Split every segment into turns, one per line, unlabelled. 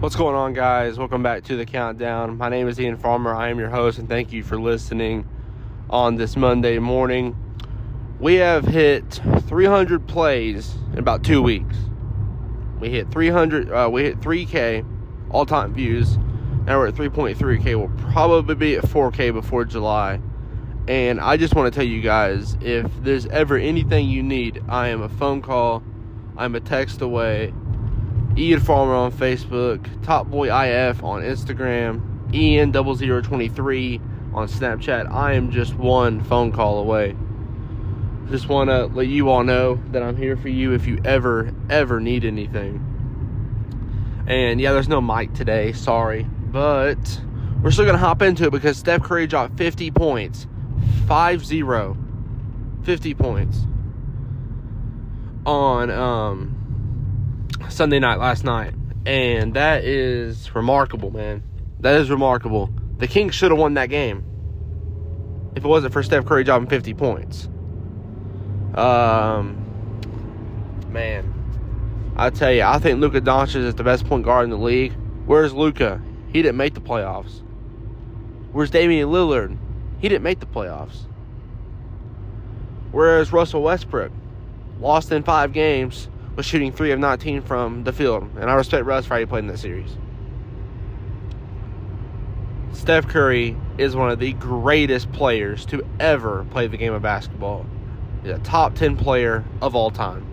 What's going on, guys? Welcome back to the countdown. My name is Ian Farmer. I am your host, and thank you for listening on this Monday morning. We have hit 300 plays in about two weeks. We hit 300. Uh, we hit 3K all-time views. Now we're at 3.3K. We'll probably be at 4K before July. And I just want to tell you guys, if there's ever anything you need, I am a phone call. I'm a text away Ian Farmer on Facebook, Top Boy IF on Instagram, Ian 0023 on Snapchat. I am just one phone call away. Just want to let you all know that I'm here for you if you ever, ever need anything. And yeah, there's no mic today, sorry. But we're still going to hop into it because Steph Curry dropped 50 points. 5 0. 50 points. On, um, Sunday night last night, and that is remarkable, man. That is remarkable. The Kings should have won that game if it wasn't for Steph Curry dropping 50 points. Um, man, I tell you, I think Luka Doncic is the best point guard in the league. Where's Luka? He didn't make the playoffs. Where's Damian Lillard? He didn't make the playoffs. Whereas Russell Westbrook lost in five games was shooting 3 of 19 from the field. And I respect Russ for how he played in that series. Steph Curry is one of the greatest players to ever play the game of basketball. He's a top 10 player of all time.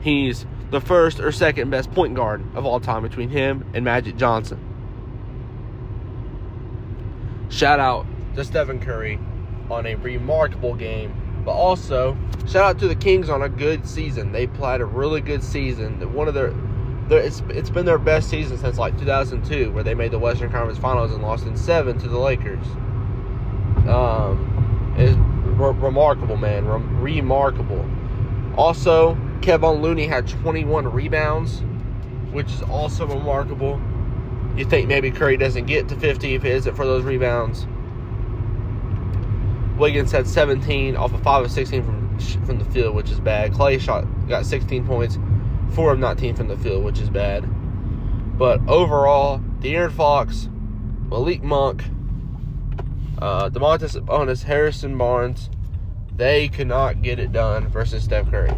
He's the first or second best point guard of all time between him and Magic Johnson. Shout out to Stephen Curry on a remarkable game but also, shout out to the Kings on a good season. They played a really good season. One of their, their it's it's been their best season since like 2002, where they made the Western Conference Finals and lost in seven to the Lakers. Um, is re- remarkable, man. Re- remarkable. Also, Kevon Looney had 21 rebounds, which is also remarkable. You think maybe Curry doesn't get to 50 if it isn't for those rebounds. Wiggins had 17 off of 5 of 16 from from the field, which is bad. Klay shot got 16 points, 4 of 19 from the field, which is bad. But overall, De'Aaron Fox, Malik Monk, uh, Domantas Sabonis, Harrison Barnes, they could not get it done versus Steph Curry.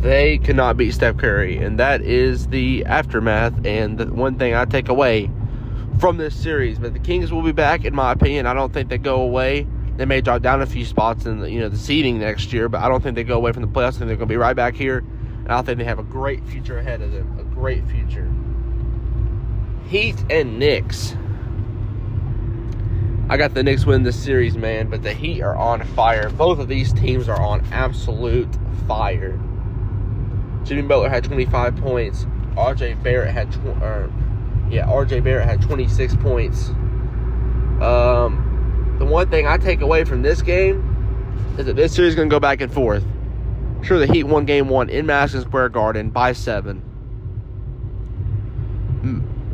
They could not beat Steph Curry, and that is the aftermath. And the one thing I take away from this series. But the Kings will be back, in my opinion. I don't think they go away. They may drop down a few spots in the you know the seeding next year, but I don't think they go away from the playoffs. I think they're going to be right back here, and I think they have a great future ahead of them. A great future. Heat and Knicks. I got the Knicks win this series, man, but the Heat are on fire. Both of these teams are on absolute fire. Jimmy Butler had 25 points. RJ Barrett had 20, yeah, RJ Barrett had 26 points. Um, the one thing I take away from this game is that this series is going to go back and forth. Sure, the Heat won game one in Madison Square Garden by seven.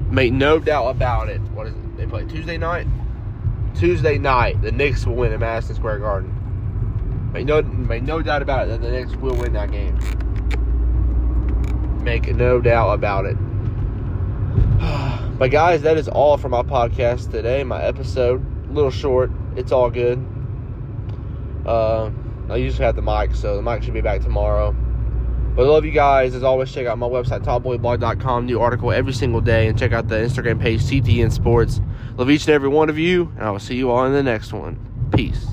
Make no doubt about it. What is it? They play Tuesday night? Tuesday night, the Knicks will win in Madison Square Garden. Make no, make no doubt about it that the Knicks will win that game. Make no doubt about it. But guys, that is all for my podcast today. My episode, a little short. It's all good. Uh, I usually have the mic, so the mic should be back tomorrow. But I love you guys. As always, check out my website, topboyblog.com. New article every single day. And check out the Instagram page, CTN Sports. Love each and every one of you. And I will see you all in the next one. Peace.